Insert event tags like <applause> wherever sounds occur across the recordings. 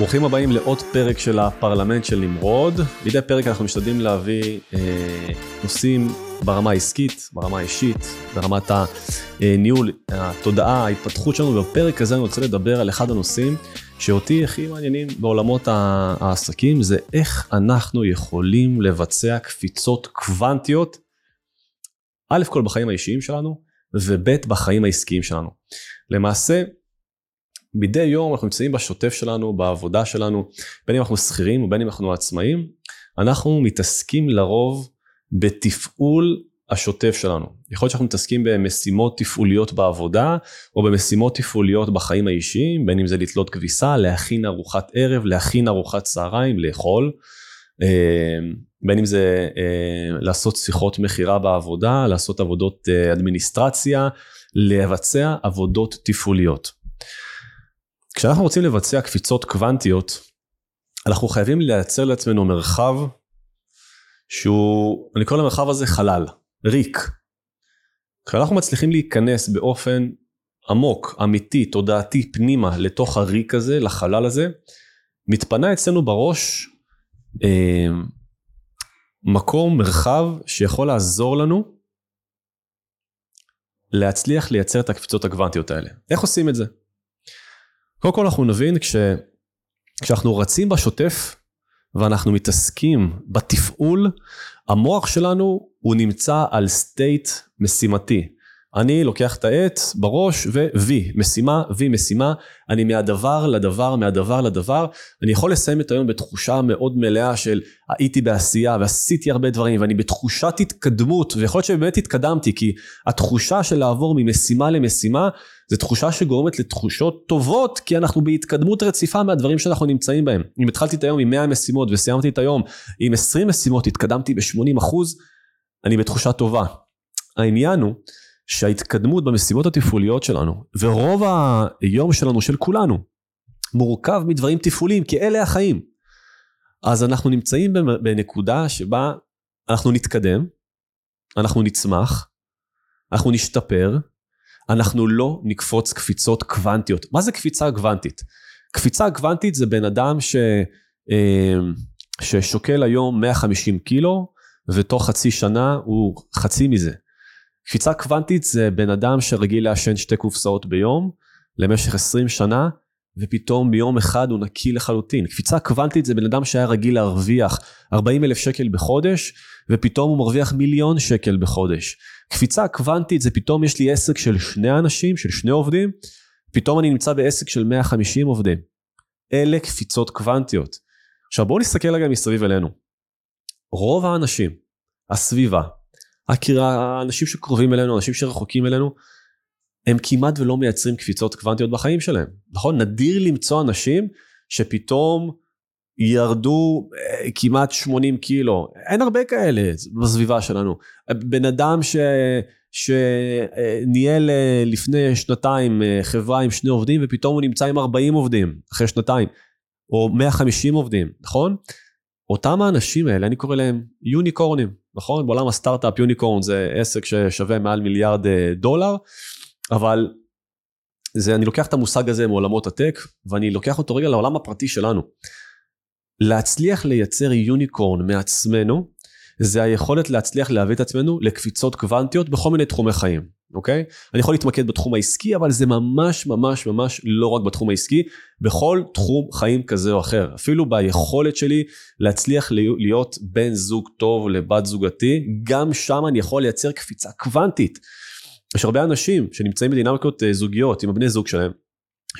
ברוכים הבאים לעוד פרק של הפרלמנט של נמרוד. מדי פרק אנחנו משתדלים להביא אה, נושאים ברמה העסקית, ברמה האישית, ברמת הניהול, התודעה, ההתפתחות שלנו. בפרק הזה אני רוצה לדבר על אחד הנושאים שאותי הכי מעניינים בעולמות העסקים, זה איך אנחנו יכולים לבצע קפיצות קוונטיות, א' כל בחיים האישיים שלנו, וב' בחיים העסקיים שלנו. למעשה, מדי יום אנחנו נמצאים בשוטף שלנו, בעבודה שלנו, בין אם אנחנו שכירים ובין אם אנחנו עצמאים, אנחנו מתעסקים לרוב בתפעול השוטף שלנו. יכול להיות שאנחנו מתעסקים במשימות תפעוליות בעבודה, או במשימות תפעוליות בחיים האישיים, בין אם זה לתלות כביסה, להכין ארוחת ערב, להכין ארוחת צהריים, לאכול. בין אם זה אה, לעשות שיחות מכירה בעבודה, לעשות עבודות אה, אדמיניסטרציה, לבצע עבודות תפעוליות. כשאנחנו רוצים לבצע קפיצות קוונטיות, אנחנו חייבים לייצר לעצמנו מרחב שהוא, אני קורא למרחב הזה חלל, ריק. כשאנחנו מצליחים להיכנס באופן עמוק, אמיתי, תודעתי, פנימה, לתוך הריק הזה, לחלל הזה, מתפנה אצלנו בראש אה, מקום, מרחב, שיכול לעזור לנו להצליח לייצר את הקפיצות הקוונטיות האלה. איך עושים את זה? קודם כל אנחנו נבין כש, כשאנחנו רצים בשוטף ואנחנו מתעסקים בתפעול, המוח שלנו הוא נמצא על סטייט משימתי. אני לוקח את העט בראש ו-V, משימה, V משימה, אני מהדבר לדבר, מהדבר לדבר, אני יכול לסיים את היום בתחושה מאוד מלאה של הייתי בעשייה ועשיתי הרבה דברים ואני בתחושת התקדמות ויכול להיות שבאמת התקדמתי כי התחושה של לעבור ממשימה למשימה זה תחושה שגורמת לתחושות טובות כי אנחנו בהתקדמות רציפה מהדברים שאנחנו נמצאים בהם. אם התחלתי את היום עם 100 משימות וסיימתי את היום עם 20 משימות, התקדמתי ב-80 אני בתחושה טובה. העניין הוא שההתקדמות במשימות התפעוליות שלנו, ורוב היום שלנו, של כולנו, מורכב מדברים תפעוליים, כי אלה החיים. אז אנחנו נמצאים בנקודה שבה אנחנו נתקדם, אנחנו נצמח, אנחנו נשתפר, אנחנו לא נקפוץ קפיצות קוונטיות. מה זה קפיצה קוונטית? קפיצה קוונטית זה בן אדם ש, אה, ששוקל היום 150 קילו, ותוך חצי שנה הוא חצי מזה. קפיצה קוונטית זה בן אדם שרגיל לעשן שתי קופסאות ביום למשך 20 שנה, ופתאום ביום אחד הוא נקי לחלוטין. קפיצה קוונטית זה בן אדם שהיה רגיל להרוויח 40 אלף שקל בחודש, ופתאום הוא מרוויח מיליון שקל בחודש. קפיצה קוונטית זה פתאום יש לי עסק של שני אנשים, של שני עובדים, פתאום אני נמצא בעסק של 150 עובדים. אלה קפיצות קוונטיות. עכשיו בואו נסתכל רגע מסביב אלינו. רוב האנשים, הסביבה, האנשים שקרובים אלינו, אנשים שרחוקים אלינו, הם כמעט ולא מייצרים קפיצות קוונטיות בחיים שלהם. נכון? נדיר למצוא אנשים שפתאום ירדו אה, כמעט 80 קילו. אין הרבה כאלה בסביבה שלנו. בן אדם ש... שניהל אה, לפני שנתיים אה, חברה עם שני עובדים ופתאום הוא נמצא עם 40 עובדים אחרי שנתיים, או 150 עובדים, נכון? אותם האנשים האלה, אני קורא להם יוניקורנים, נכון? בעולם הסטארט-אפ יוניקורן זה עסק ששווה מעל מיליארד דולר, אבל זה, אני לוקח את המושג הזה מעולמות הטק, ואני לוקח אותו רגע לעולם הפרטי שלנו. להצליח לייצר יוניקורן מעצמנו, זה היכולת להצליח להביא את עצמנו לקפיצות קוונטיות בכל מיני תחומי חיים, אוקיי? אני יכול להתמקד בתחום העסקי, אבל זה ממש ממש ממש לא רק בתחום העסקי, בכל תחום חיים כזה או אחר. אפילו ביכולת שלי להצליח להיות בן זוג טוב לבת זוגתי, גם שם אני יכול לייצר קפיצה קוונטית. יש הרבה אנשים שנמצאים בדינמיקות אה, זוגיות עם הבני זוג שלהם,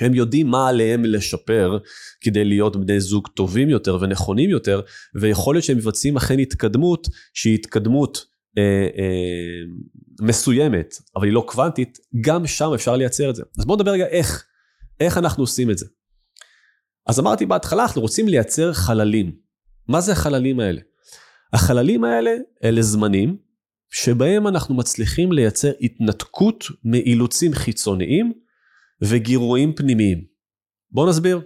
הם יודעים מה עליהם לשפר כדי להיות בני זוג טובים יותר ונכונים יותר, ויכול להיות שהם מבצעים אכן התקדמות שהיא התקדמות אה, אה, מסוימת, אבל היא לא קוונטית, גם שם אפשר לייצר את זה. אז בואו נדבר רגע איך, איך אנחנו עושים את זה. אז אמרתי בהתחלה, אנחנו רוצים לייצר חללים. מה זה החללים האלה? החללים האלה אלה זמנים שבהם אנחנו מצליחים לייצר התנתקות מאילוצים חיצוניים וגירויים פנימיים. בואו נסביר.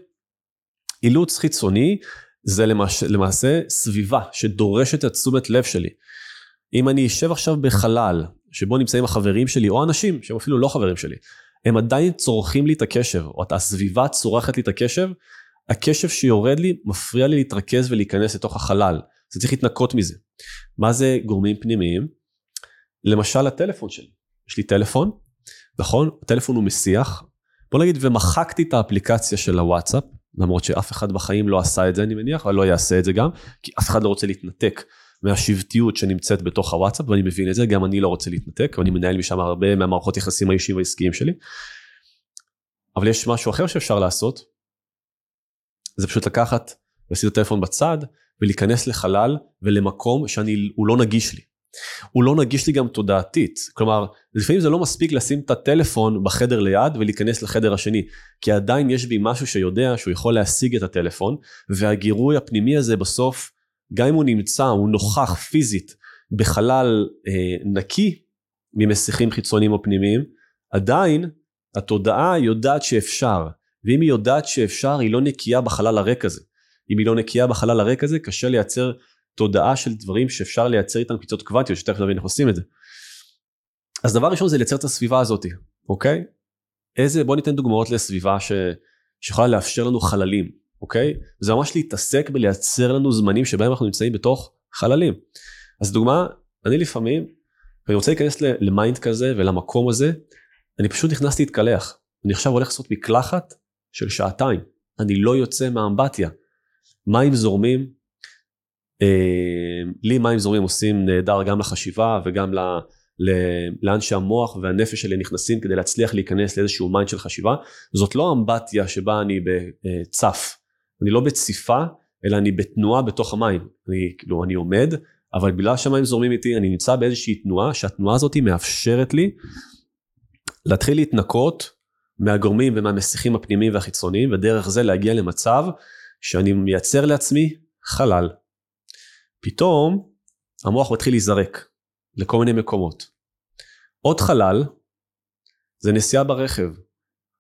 אילוץ חיצוני זה למש... למעשה סביבה שדורשת את תשומת לב שלי. אם אני אשב עכשיו בחלל שבו נמצאים החברים שלי, או אנשים שהם אפילו לא חברים שלי, הם עדיין צורכים לי את הקשב, או הסביבה צורכת לי את הקשב, הקשב שיורד לי מפריע לי להתרכז ולהיכנס לתוך החלל. זה צריך להתנקות מזה. מה זה גורמים פנימיים? למשל הטלפון שלי. יש לי טלפון, נכון? הטלפון הוא מסיח. בוא נגיד ומחקתי את האפליקציה של הוואטסאפ, למרות שאף אחד בחיים לא עשה את זה אני מניח, אבל לא יעשה את זה גם, כי אף אחד לא רוצה להתנתק מהשבטיות שנמצאת בתוך הוואטסאפ, ואני מבין את זה, גם אני לא רוצה להתנתק, ואני מנהל משם הרבה מהמערכות יחסים האישיים והעסקיים שלי. אבל יש משהו אחר שאפשר לעשות, זה פשוט לקחת, לשים את הטלפון בצד, ולהיכנס לחלל ולמקום שהוא לא נגיש לי. הוא לא נגיש לי גם תודעתית, כלומר לפעמים זה לא מספיק לשים את הטלפון בחדר ליד ולהיכנס לחדר השני, כי עדיין יש בי משהו שיודע שהוא יכול להשיג את הטלפון, והגירוי הפנימי הזה בסוף, גם אם הוא נמצא, הוא נוכח פיזית בחלל אה, נקי ממסיכים חיצוניים או פנימיים, עדיין התודעה יודעת שאפשר, ואם היא יודעת שאפשר היא לא נקייה בחלל הריק הזה. אם היא לא נקייה בחלל הריק הזה קשה לייצר תודעה של דברים שאפשר לייצר איתם קפיצות קוונטיות שתכף נבין איך עושים את זה. אז דבר ראשון זה לייצר את הסביבה הזאת, אוקיי? איזה, בוא ניתן דוגמאות לסביבה ש, שיכולה לאפשר לנו חללים, אוקיי? זה ממש להתעסק בלייצר לנו זמנים שבהם אנחנו נמצאים בתוך חללים. אז דוגמה, אני לפעמים, ואני רוצה להיכנס ל mind כזה ולמקום הזה, אני פשוט נכנס להתקלח. אני עכשיו הולך לעשות מקלחת של שעתיים. אני לא יוצא מהאמבטיה. מים זורמים, אה, לי מים זורמים עושים נהדר גם לחשיבה וגם ל, ל, לאן שהמוח והנפש שלי נכנסים כדי להצליח להיכנס לאיזשהו mind של חשיבה. זאת לא אמבטיה שבה אני בצף. אני לא בציפה, אלא אני בתנועה בתוך המים. אני, כאילו, אני עומד, אבל בגלל שהמים זורמים איתי, אני נמצא באיזושהי תנועה, שהתנועה הזאת מאפשרת לי להתחיל להתנקות מהגורמים ומהמסיכים הפנימיים והחיצוניים, ודרך זה להגיע למצב שאני מייצר לעצמי חלל. פתאום המוח מתחיל להיזרק לכל מיני מקומות. עוד חלל זה נסיעה ברכב.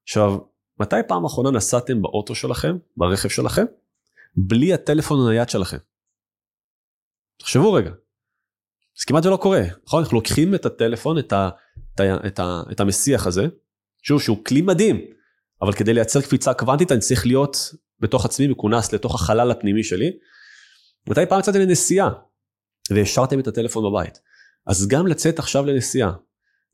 עכשיו, מתי פעם אחרונה נסעתם באוטו שלכם, ברכב שלכם, בלי הטלפון הנייד שלכם? תחשבו רגע. זה כמעט ולא קורה, נכון? אנחנו לוקחים את הטלפון, את, ה, את, ה, את, ה, את המסיח הזה, שוב, שהוא כלי מדהים, אבל כדי לייצר קפיצה קוונטית אני צריך להיות בתוך עצמי מכונס לתוך החלל הפנימי שלי. מתי פעם יצאתם לנסיעה והשארתם את הטלפון בבית? אז גם לצאת עכשיו לנסיעה,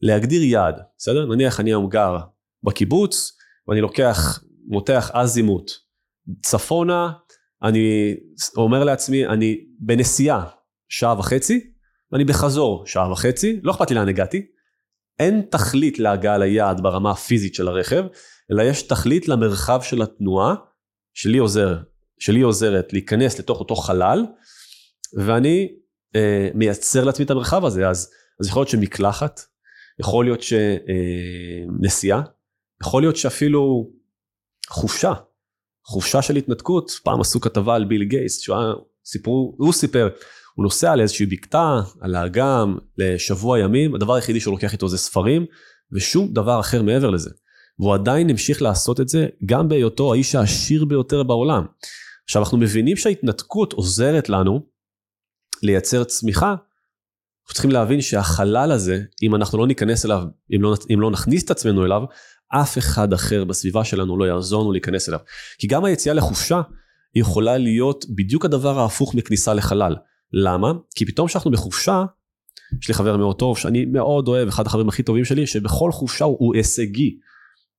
להגדיר יעד, בסדר? נניח אני היום גר בקיבוץ ואני לוקח, מותח אזימוט צפונה, אני אומר לעצמי, אני בנסיעה שעה וחצי, ואני בחזור שעה וחצי, לא אכפת לי לאן הגעתי, אין תכלית להגעה ליעד ברמה הפיזית של הרכב, אלא יש תכלית למרחב של התנועה, שלי, עוזר, שלי עוזרת להיכנס לתוך אותו חלל, ואני אה, מייצר לעצמי את המרחב הזה, אז, אז יכול להיות שמקלחת, יכול להיות שנסיעה, אה, יכול להיות שאפילו חופשה, חופשה של התנתקות, פעם עשו כתבה על ביל גייס, שהוא סיפרו, הוא סיפר הוא נוסע לאיזושהי בקתה, על האגם, לשבוע ימים, הדבר היחידי שהוא לוקח איתו זה ספרים, ושום דבר אחר מעבר לזה. והוא עדיין המשיך לעשות את זה גם בהיותו האיש העשיר ביותר בעולם. עכשיו אנחנו מבינים שההתנתקות עוזרת לנו לייצר צמיחה, אנחנו צריכים להבין שהחלל הזה, אם אנחנו לא ניכנס אליו, אם לא, אם לא נכניס את עצמנו אליו, אף אחד אחר בסביבה שלנו לא יעזור לנו להיכנס אליו. כי גם היציאה לחופשה יכולה להיות בדיוק הדבר ההפוך מכניסה לחלל. למה? כי פתאום כשאנחנו בחופשה, יש לי חבר מאוד טוב שאני מאוד אוהב, אחד החברים הכי טובים שלי, שבכל חופשה הוא, הוא הישגי.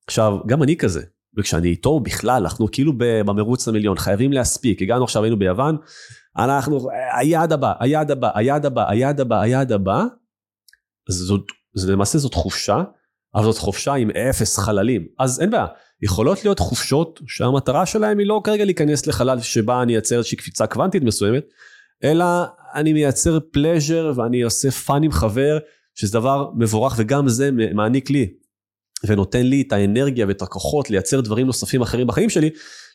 עכשיו, גם אני כזה, וכשאני איתו בכלל, אנחנו כאילו במרוץ למיליון, חייבים להספיק, הגענו עכשיו, היינו ביוון, אנחנו, היעד הבא, היעד הבא, היעד הבא, היעד הבא, היעד הבא, זאת, זה למעשה זאת חופשה, אבל זאת חופשה עם אפס חללים, אז אין בעיה, יכולות להיות חופשות שהמטרה שלהם היא לא כרגע להיכנס לחלל שבה אני אייצר איזושהי קפיצה קוונטית מסוימת, אלא אני מייצר pleasure ואני עושה fun עם חבר, שזה דבר מבורך וגם זה מעניק לי ונותן לי את האנרגיה ואת הכוחות לייצר דברים נוספים אחרים בחיים שלי,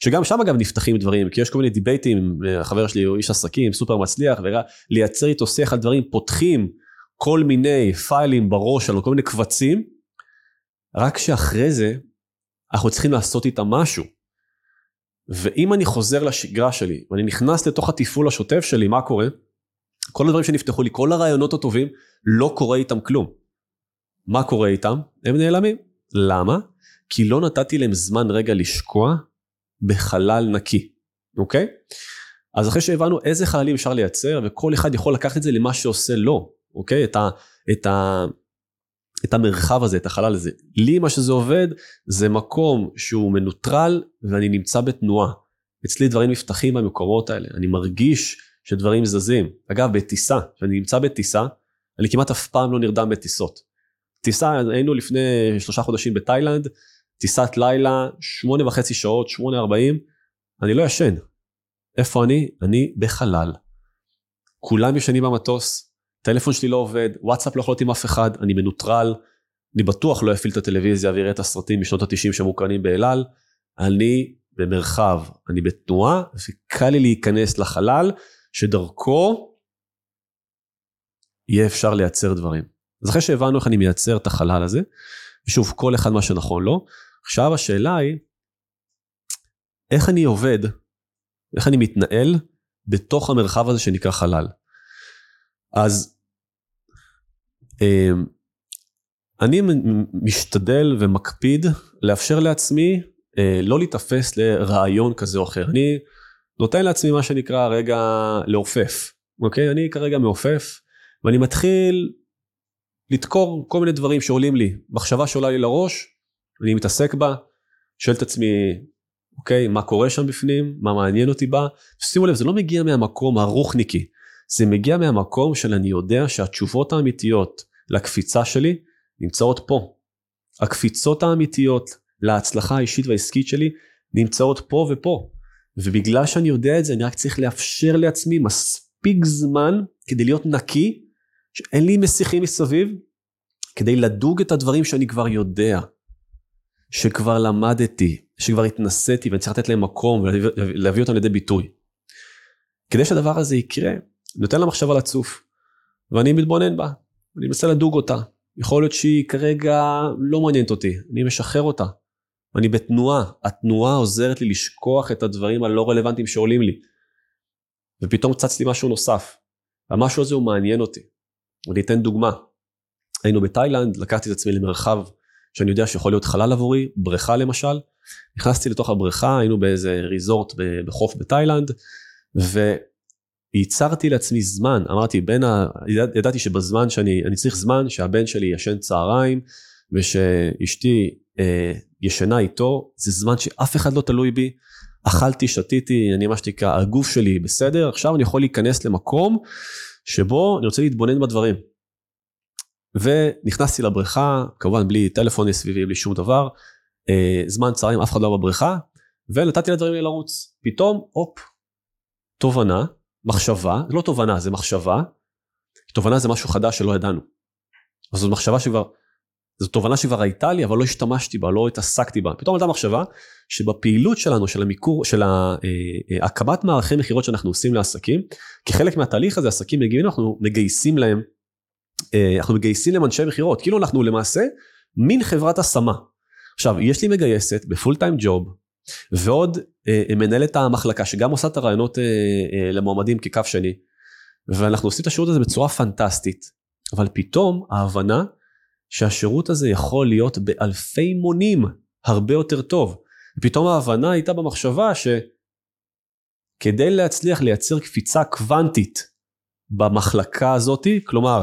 שגם שם אגב נפתחים דברים, כי יש כל מיני דיבייטים, החבר שלי הוא איש עסקים, סופר מצליח, ולייצר איתו שיח על דברים, פותחים כל מיני פיילים בראש שלנו, כל מיני קבצים, רק שאחרי זה אנחנו צריכים לעשות איתם משהו. ואם אני חוזר לשגרה שלי, ואני נכנס לתוך התפעול השוטף שלי, מה קורה? כל הדברים שנפתחו לי, כל הרעיונות הטובים, לא קורה איתם כלום. מה קורה איתם? הם נעלמים. למה? כי לא נתתי להם זמן רגע לשקוע בחלל נקי, אוקיי? אז אחרי שהבנו איזה חללים אפשר לייצר, וכל אחד יכול לקחת את זה למה שעושה לו, אוקיי? את, ה, את, ה, את המרחב הזה, את החלל הזה. לי מה שזה עובד, זה מקום שהוא מנוטרל ואני נמצא בתנועה. אצלי דברים נפתחים במקומות האלה, אני מרגיש שדברים זזים. אגב, בטיסה, כשאני נמצא בטיסה, אני כמעט אף פעם לא נרדם בטיסות. טיסה, היינו לפני שלושה חודשים בתאילנד, טיסת לילה, שמונה וחצי שעות, שמונה ארבעים, אני לא ישן. איפה אני? אני בחלל. כולם ישנים במטוס, טלפון שלי לא עובד, וואטסאפ לא יכול להיות עם אף אחד, אני מנוטרל, אני בטוח לא אפעיל את הטלוויזיה ויראה את הסרטים משנות ה-90 שמוקרנים באלעל, אני במרחב, אני בתנועה, וקל לי להיכנס לחלל, שדרכו יהיה אפשר לייצר דברים. אז אחרי שהבנו איך אני מייצר את החלל הזה, ושוב, כל אחד מה שנכון לו, עכשיו השאלה היא, איך אני עובד, איך אני מתנהל בתוך המרחב הזה שנקרא חלל. אז אמ, אני משתדל ומקפיד לאפשר לעצמי אה, לא להיתפס לרעיון כזה או אחר. אני נותן לעצמי מה שנקרא רגע לעופף, אוקיי? אני כרגע מעופף, ואני מתחיל לדקור כל מיני דברים שעולים לי. מחשבה שעולה לי לראש, אני מתעסק בה, שואל את עצמי, אוקיי, מה קורה שם בפנים, מה מעניין אותי בה. שימו לב, זה לא מגיע מהמקום הרוחניקי, זה מגיע מהמקום של אני יודע שהתשובות האמיתיות לקפיצה שלי נמצאות פה. הקפיצות האמיתיות להצלחה האישית והעסקית שלי נמצאות פה ופה. ובגלל שאני יודע את זה, אני רק צריך לאפשר לעצמי מספיק זמן כדי להיות נקי, שאין לי מסיחים מסביב, כדי לדוג את הדברים שאני כבר יודע, שכבר למדתי, שכבר התנסיתי ואני צריך לתת להם מקום ולהביא אותם לידי ביטוי. כדי שהדבר הזה יקרה, נותן לה מחשבה לצוף, ואני מתבונן בה, אני מנסה לדוג אותה. יכול להיות שהיא כרגע לא מעניינת אותי, אני משחרר אותה. אני בתנועה, התנועה עוזרת לי לשכוח את הדברים הלא רלוונטיים שעולים לי. ופתאום צץ לי משהו נוסף. המשהו הזה הוא מעניין אותי. אני אתן דוגמה. היינו בתאילנד, לקחתי את עצמי למרחב שאני יודע שיכול להיות חלל עבורי, בריכה למשל. נכנסתי לתוך הבריכה, היינו באיזה ריזורט בחוף בתאילנד, וייצרתי לעצמי זמן, אמרתי, בין ה... ידעתי שבזמן שאני, אני צריך זמן שהבן שלי ישן צהריים, ושאשתי אה, ישנה איתו, זה זמן שאף אחד לא תלוי בי. אכלתי, שתיתי, אני מה שנקרא, הגוף שלי בסדר, עכשיו אני יכול להיכנס למקום שבו אני רוצה להתבונן בדברים. ונכנסתי לבריכה, כמובן בלי טלפון סביבי, בלי שום דבר, אה, זמן צהריים, אף אחד לא בבריכה, ונתתי לדברים האלה לרוץ. פתאום, הופ, תובנה, מחשבה, זה לא תובנה, זה מחשבה, תובנה זה משהו חדש שלא ידענו. אז זו מחשבה שכבר זו תובנה שכבר הייתה לי אבל לא השתמשתי בה, לא התעסקתי בה. פתאום הייתה מחשבה שבפעילות שלנו, של המיקור, של אה, אה, הקמת מערכי מכירות שאנחנו עושים לעסקים, כחלק מהתהליך הזה עסקים מגיעים, אנחנו מגייסים להם, אה, אנחנו מגייסים להם אנשי מכירות, כאילו אנחנו למעשה מין חברת השמה. עכשיו, יש לי מגייסת בפול טיים ג'וב, ועוד מנהלת המחלקה שגם עושה את הרעיונות למועמדים כקו שני, ואנחנו עושים את השירות הזה בצורה פנטסטית, אבל פתאום ההבנה שהשירות הזה יכול להיות באלפי מונים הרבה יותר טוב. ופתאום ההבנה הייתה במחשבה שכדי להצליח לייצר קפיצה קוונטית במחלקה הזאתי, כלומר,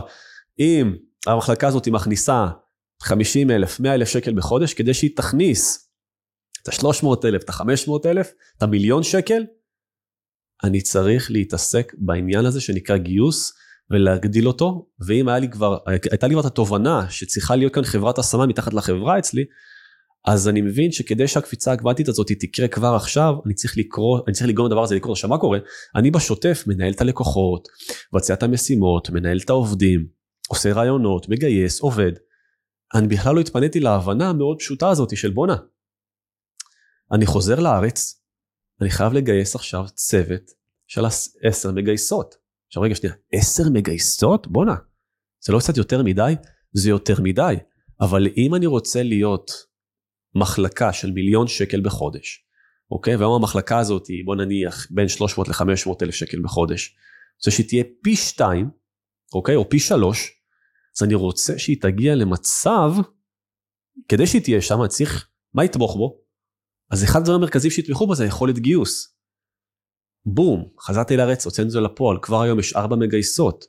אם המחלקה הזאת מכניסה 50 אלף, 100 אלף שקל בחודש, כדי שהיא תכניס את ה-300 אלף, את ה-500 אלף, את המיליון שקל, אני צריך להתעסק בעניין הזה שנקרא גיוס ולהגדיל אותו, ואם היה לי כבר, הייתה לי כבר את התובנה שצריכה להיות כאן חברת השמה מתחת לחברה אצלי, אז אני מבין שכדי שהקפיצה הקוונטית הזאת תקרה כבר עכשיו, אני צריך לקרוא, אני צריך לגרום לדבר הזה לקרות. עכשיו מה קורה? אני בשוטף מנהל את הלקוחות, מבצע את המשימות, מנהל את העובדים, עושה רעיונות, מגייס, עובד. אני בכלל לא התפניתי להבנה המאוד פשוטה הזאת של בואנה. אני חוזר לארץ, אני חייב לגייס עכשיו צוות של עשר מגייסות. עכשיו רגע שנייה, עשר מגייסות? בואנה, זה לא קצת יותר מדי? זה יותר מדי. אבל אם אני רוצה להיות מחלקה של מיליון שקל בחודש, אוקיי? והיום המחלקה הזאת היא, בוא נניח, בין 300 ל-500 אלף שקל בחודש. רוצה שהיא תהיה פי שתיים, אוקיי? או פי שלוש, אז אני רוצה שהיא תגיע למצב, כדי שהיא תהיה שם, אני צריך, מה יתמוך בו? אז אחד הדברים המרכזיים שיתמכו בו זה יכולת גיוס. בום, חזרתי לארץ, הוצאנו את זה לפועל, כבר היום יש ארבע מגייסות.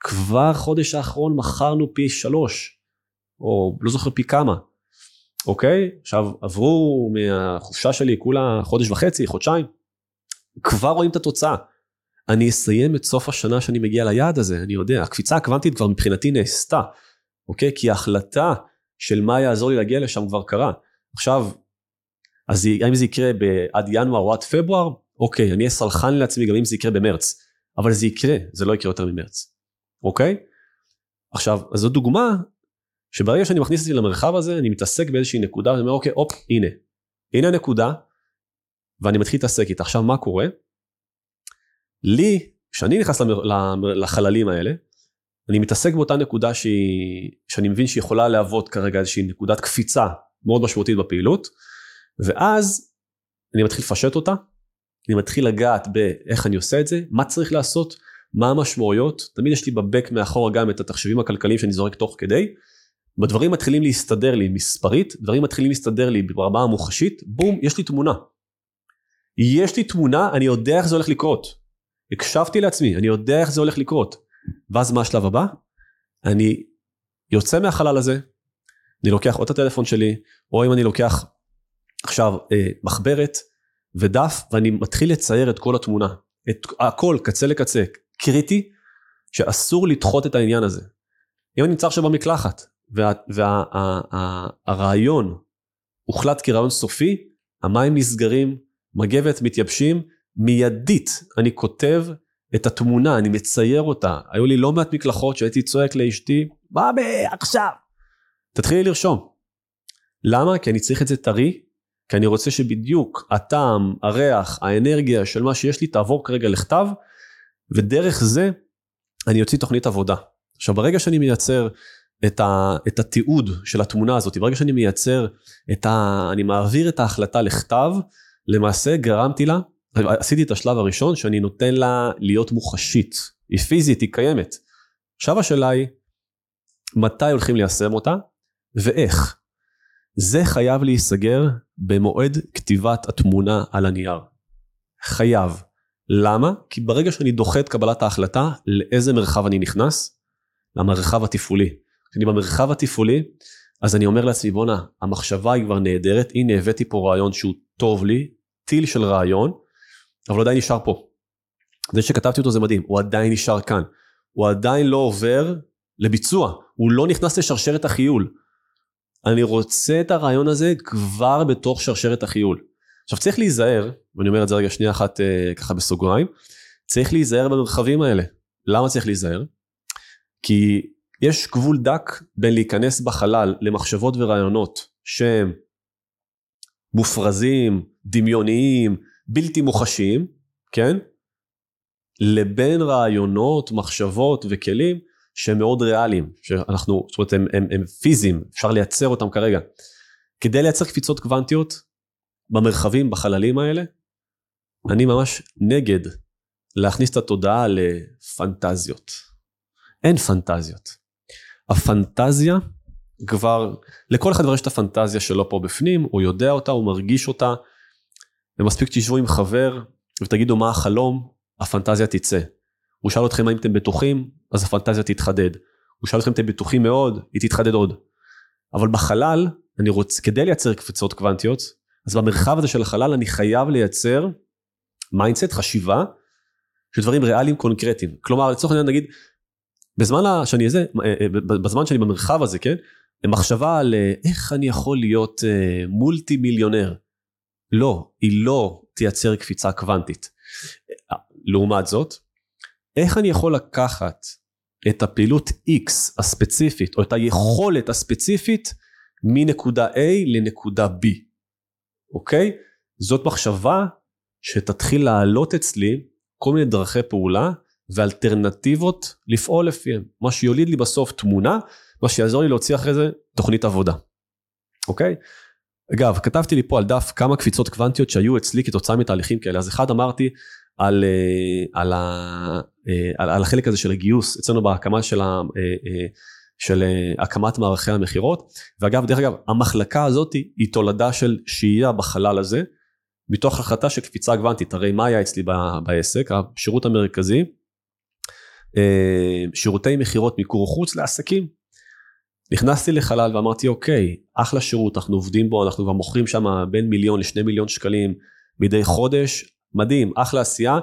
כבר חודש האחרון מכרנו פי שלוש, או לא זוכר פי כמה. אוקיי? עכשיו עברו מהחופשה שלי כולה חודש וחצי, חודשיים. כבר רואים את התוצאה. אני אסיים את סוף השנה שאני מגיע ליעד הזה, אני יודע, הקפיצה הקוונטית כבר מבחינתי נעשתה, אוקיי? כי ההחלטה של מה יעזור לי להגיע לשם כבר קרה. עכשיו, אז האם זה יקרה עד ינואר או עד פברואר? אוקיי, אני אהיה סלחן לעצמי גם אם זה יקרה במרץ, אבל זה יקרה, זה לא יקרה יותר ממרץ, אוקיי? עכשיו, אז זו דוגמה שברגע שאני מכניס אותי למרחב הזה, אני מתעסק באיזושהי נקודה, ואני אומר, אוקיי, הופ, הנה, הנה הנקודה, ואני מתחיל להתעסק איתה. עכשיו, מה קורה? לי, כשאני נכנס למר, לחללים האלה, אני מתעסק באותה נקודה שהיא, שאני מבין שהיא יכולה להוות כרגע איזושהי נקודת קפיצה מאוד משמעותית בפעילות, ואז אני מתחיל לפשט אותה, אני מתחיל לגעת באיך אני עושה את זה, מה צריך לעשות, מה המשמעויות, תמיד יש לי בבק מאחורה גם את התחשבים הכלכליים שאני זורק תוך כדי, בדברים מתחילים להסתדר לי מספרית, דברים מתחילים להסתדר לי ברמה המוחשית, בום, יש לי תמונה. יש לי תמונה, אני יודע איך זה הולך לקרות. הקשבתי לעצמי, אני יודע איך זה הולך לקרות. ואז מה השלב הבא? אני יוצא מהחלל הזה, אני לוקח או את הטלפון שלי, או אם אני לוקח עכשיו אה, מחברת ודף, ואני מתחיל לצייר את כל התמונה. את הכל, קצה לקצה. קריטי, שאסור לדחות את העניין הזה. אם אני נמצא עכשיו במקלחת, והרעיון וה, וה, הוחלט כרעיון סופי, המים נסגרים, מגבת מתייבשים, מיידית אני כותב את התמונה, אני מצייר אותה. היו לי לא מעט מקלחות שהייתי צועק לאשתי, מה. עכשיו? תתחילי לרשום. למה? כי אני צריך את זה טרי, כי אני רוצה שבדיוק הטעם, הריח, האנרגיה של מה שיש לי תעבור כרגע לכתב, ודרך זה אני אוציא תוכנית עבודה. עכשיו ברגע שאני מייצר את, ה, את התיעוד של התמונה הזאת, ברגע שאני מייצר את ה... אני מעביר את ההחלטה לכתב, למעשה גרמתי לה, עשיתי את השלב הראשון שאני נותן לה להיות מוחשית, היא פיזית, היא קיימת. עכשיו השאלה היא, מתי הולכים ליישם אותה ואיך. זה חייב להיסגר במועד כתיבת התמונה על הנייר. חייב. למה? כי ברגע שאני דוחה את קבלת ההחלטה, לאיזה מרחב אני נכנס? למרחב התפעולי. כשאני במרחב התפעולי, אז אני אומר לעצמי, בואנה, המחשבה היא כבר נהדרת, הנה הבאתי פה רעיון שהוא טוב לי, טיל של רעיון, אבל הוא עדיין נשאר פה. זה שכתבתי אותו זה מדהים, הוא עדיין נשאר כאן. הוא עדיין לא עובר לביצוע, הוא לא נכנס לשרשרת החיול. אני רוצה את הרעיון הזה כבר בתוך שרשרת החיול. עכשיו צריך להיזהר, ואני אומר את זה רגע שנייה אחת אה, ככה בסוגריים, צריך להיזהר במרחבים האלה. למה צריך להיזהר? כי יש גבול דק בין להיכנס בחלל למחשבות ורעיונות שהם מופרזים, דמיוניים, בלתי מוחשיים, כן? לבין רעיונות, מחשבות וכלים שהם מאוד ריאליים, שאנחנו, זאת אומרת הם, הם, הם פיזיים, אפשר לייצר אותם כרגע. כדי לייצר קפיצות קוונטיות במרחבים, בחללים האלה, אני ממש נגד להכניס את התודעה לפנטזיות. אין פנטזיות. הפנטזיה כבר, לכל אחד כבר יש את הפנטזיה שלו פה בפנים, הוא יודע אותה, הוא מרגיש אותה, ומספיק תשבו עם חבר ותגידו מה החלום, הפנטזיה תצא. הוא שאל אתכם האם אתם בטוחים, אז הפנטזיה תתחדד. הוא שאל אתכם אם אתם בטוחים מאוד, היא תתחדד עוד. אבל בחלל, אני רוצה, כדי לייצר קפיצות קוונטיות, אז במרחב הזה של החלל אני חייב לייצר mindset, חשיבה, של דברים ריאליים קונקרטיים. כלומר, לצורך העניין נגיד, בזמן שאני זה, אה, אה, בזמן שאני במרחב הזה, כן? מחשבה על אה, איך אני יכול להיות מולטי מיליונר. לא, היא לא תייצר קפיצה קוונטית. לעומת זאת, איך אני יכול לקחת את הפעילות X הספציפית, או את היכולת הספציפית, מנקודה A לנקודה B, אוקיי? זאת מחשבה שתתחיל לעלות אצלי כל מיני דרכי פעולה ואלטרנטיבות לפעול לפיהם. מה שיוליד לי בסוף תמונה, מה שיעזור לי להוציא אחרי זה תוכנית עבודה. אוקיי? אגב, כתבתי לי פה על דף כמה קפיצות קוונטיות שהיו אצלי כתוצאה מתהליכים כאלה. אז אחד אמרתי על, אה, על, ה, אה, על, על החלק הזה של הגיוס, אצלנו בהקמה של של uh, הקמת מערכי המכירות. ואגב, דרך אגב, המחלקה הזאת היא תולדה של שהייה בחלל הזה, מתוך החלטה של קפיצה גוונטית. הרי מה היה אצלי בעסק? השירות המרכזי, שירותי מכירות מיקור חוץ לעסקים. נכנסתי לחלל ואמרתי, אוקיי, אחלה שירות, אנחנו עובדים בו, אנחנו כבר מוכרים שם בין מיליון לשני מיליון שקלים מדי חודש, מדהים, אחלה עשייה.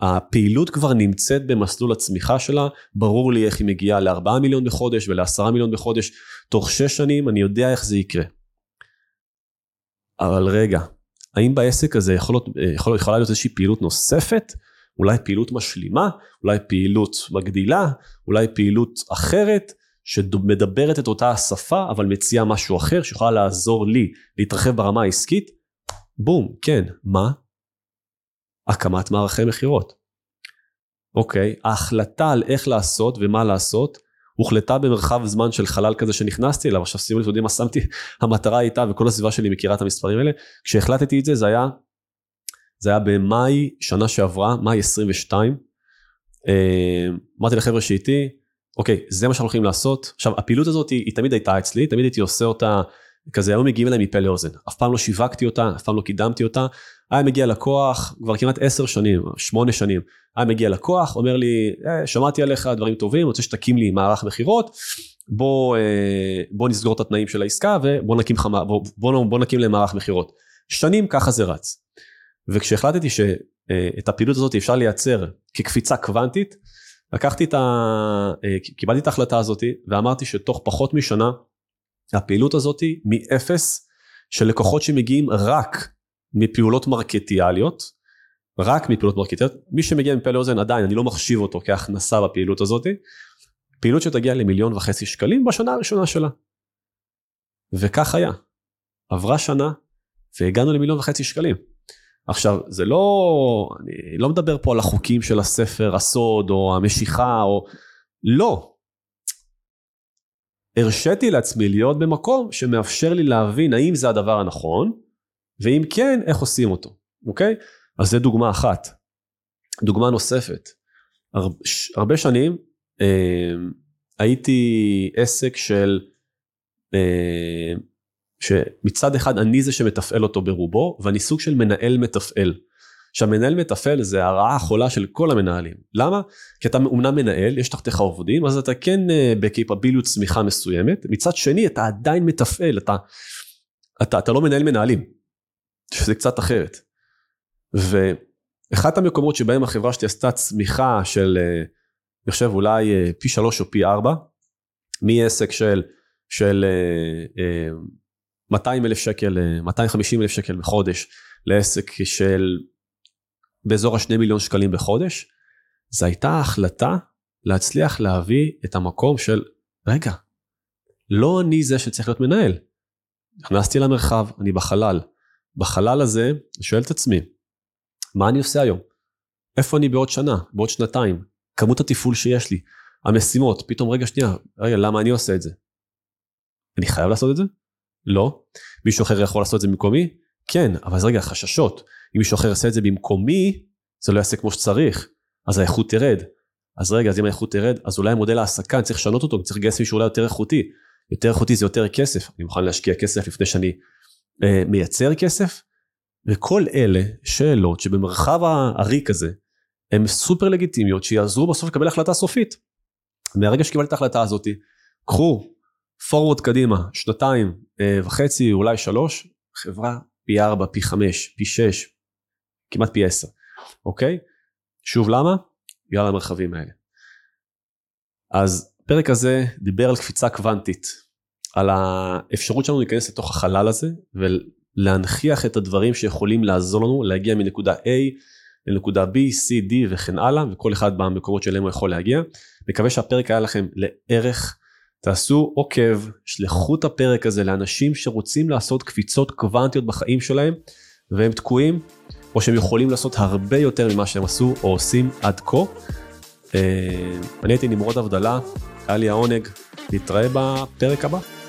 הפעילות כבר נמצאת במסלול הצמיחה שלה, ברור לי איך היא מגיעה ל-4 מיליון בחודש ול-10 מיליון בחודש, תוך 6 שנים אני יודע איך זה יקרה. אבל רגע, האם בעסק הזה יכול להיות, יכול, יכולה להיות איזושהי פעילות נוספת? אולי פעילות משלימה? אולי פעילות מגדילה? אולי פעילות אחרת? שמדברת את אותה השפה אבל מציעה משהו אחר שיכולה לעזור לי להתרחב ברמה העסקית? בום, כן, מה? הקמת מערכי מכירות. אוקיי, ההחלטה על איך לעשות ומה לעשות הוחלטה במרחב זמן של חלל כזה שנכנסתי אליו, עכשיו שימו לי, אתם יודעים מה שמתי, <laughs> המטרה הייתה וכל הסביבה שלי מכירה את המספרים האלה, כשהחלטתי את זה זה היה, זה היה במאי שנה שעברה, מאי 22, אה, אמרתי לחבר'ה שאיתי, אוקיי, זה מה שאנחנו הולכים לעשות. עכשיו, הפעילות הזאת היא, היא תמיד הייתה אצלי, תמיד הייתי עושה אותה, כזה היו מגיעים אליי מפה לאוזן. אף פעם לא שיווקתי אותה, אף פעם לא קידמתי אותה. היה מגיע לקוח, כבר כמעט עשר שנים, שמונה שנים, היה מגיע לקוח, אומר לי, אה, שמעתי עליך דברים טובים, רוצה שתקים לי מערך מכירות, בוא, אה, בוא נסגור את התנאים של העסקה ובוא נקים, חמה, בוא, בוא, בוא נקים למערך מכירות. שנים ככה זה רץ. וכשהחלטתי שאת אה, הפעילות הזאת אפשר לייצר כקפיצה קוונטית, לקחתי את ה... אה, קיבלתי את ההחלטה הזאת ואמרתי שתוך פחות משנה הפעילות הזאת מאפס של לקוחות שמגיעים רק מפעולות מרקטיאליות, רק מפעולות מרקטיאליות, מי שמגיע מפה לאוזן עדיין אני לא מחשיב אותו כהכנסה בפעילות הזאת, פעילות שתגיע למיליון וחצי שקלים בשנה הראשונה שלה. וכך היה. עברה שנה והגענו למיליון וחצי שקלים. עכשיו זה לא אני לא מדבר פה על החוקים של הספר הסוד או המשיכה או לא. הרשיתי לעצמי להיות במקום שמאפשר לי להבין האם זה הדבר הנכון ואם כן איך עושים אותו אוקיי אז זה דוגמה אחת. דוגמה נוספת הרבה, הרבה שנים אה, הייתי עסק של אה, שמצד אחד אני זה שמתפעל אותו ברובו ואני סוג של מנהל מתפעל. עכשיו מנהל מתפעל זה הרעה החולה של כל המנהלים. למה? כי אתה אומנם מנהל, יש תחתיך עובדים, אז אתה כן אה, בקייפביליות צמיחה מסוימת, מצד שני אתה עדיין מתפעל, אתה, אתה, אתה לא מנהל מנהלים, שזה קצת אחרת. ואחד המקומות שבהם החברה שלי עשתה צמיחה של, אה, אני חושב אולי אה, פי שלוש או פי ארבע, מעסק של, של 200 אלף שקל, 250 אלף שקל בחודש לעסק של באזור השני מיליון שקלים בחודש, זו הייתה החלטה להצליח להביא את המקום של, רגע, לא אני זה שצריך להיות מנהל. נכנסתי למרחב, אני בחלל. בחלל הזה, אני שואל את עצמי, מה אני עושה היום? איפה אני בעוד שנה, בעוד שנתיים? כמות התפעול שיש לי, המשימות, פתאום רגע שנייה, רגע, למה אני עושה את זה? אני חייב לעשות את זה? לא. מישהו אחר יכול לעשות את זה במקומי? כן, אבל אז רגע, חששות. אם מישהו אחר יעשה את זה במקומי, זה לא יעשה כמו שצריך, אז האיכות תרד. אז רגע, אז אם האיכות תרד, אז אולי מודל ההעסקה, אני צריך לשנות אותו, אני צריך לגייס מישהו אולי יותר איכותי. יותר איכותי זה יותר כסף, אני מוכן להשקיע כסף לפני שאני מייצר כסף. וכל אלה שאלות שבמרחב הריק הזה, הן סופר לגיטימיות שיעזרו בסוף לקבל החלטה סופית. מהרגע שקיבלתי את ההחלטה הזאת, קחו פורוורד קדימה, שנתיים אה, וחצי, אולי שלוש, חברה פי ארבע, פי חמש, פי שש, כמעט פי עשר, אוקיי? שוב למה? בגלל המרחבים האלה. אז הפרק הזה דיבר על קפיצה קוונטית, על האפשרות שלנו להיכנס לתוך החלל הזה ולהנכיח את הדברים שיכולים לעזור לנו להגיע מנקודה A לנקודה B, C, D וכן הלאה וכל אחד במקומות שלהם הוא יכול להגיע. מקווה שהפרק היה לכם לערך. תעשו עוקב, שלחו את הפרק הזה לאנשים שרוצים לעשות קפיצות קוונטיות בחיים שלהם והם תקועים, או שהם יכולים לעשות הרבה יותר ממה שהם עשו או עושים עד כה. אה, אני הייתי נמרוד הבדלה, היה לי העונג, נתראה בפרק הבא.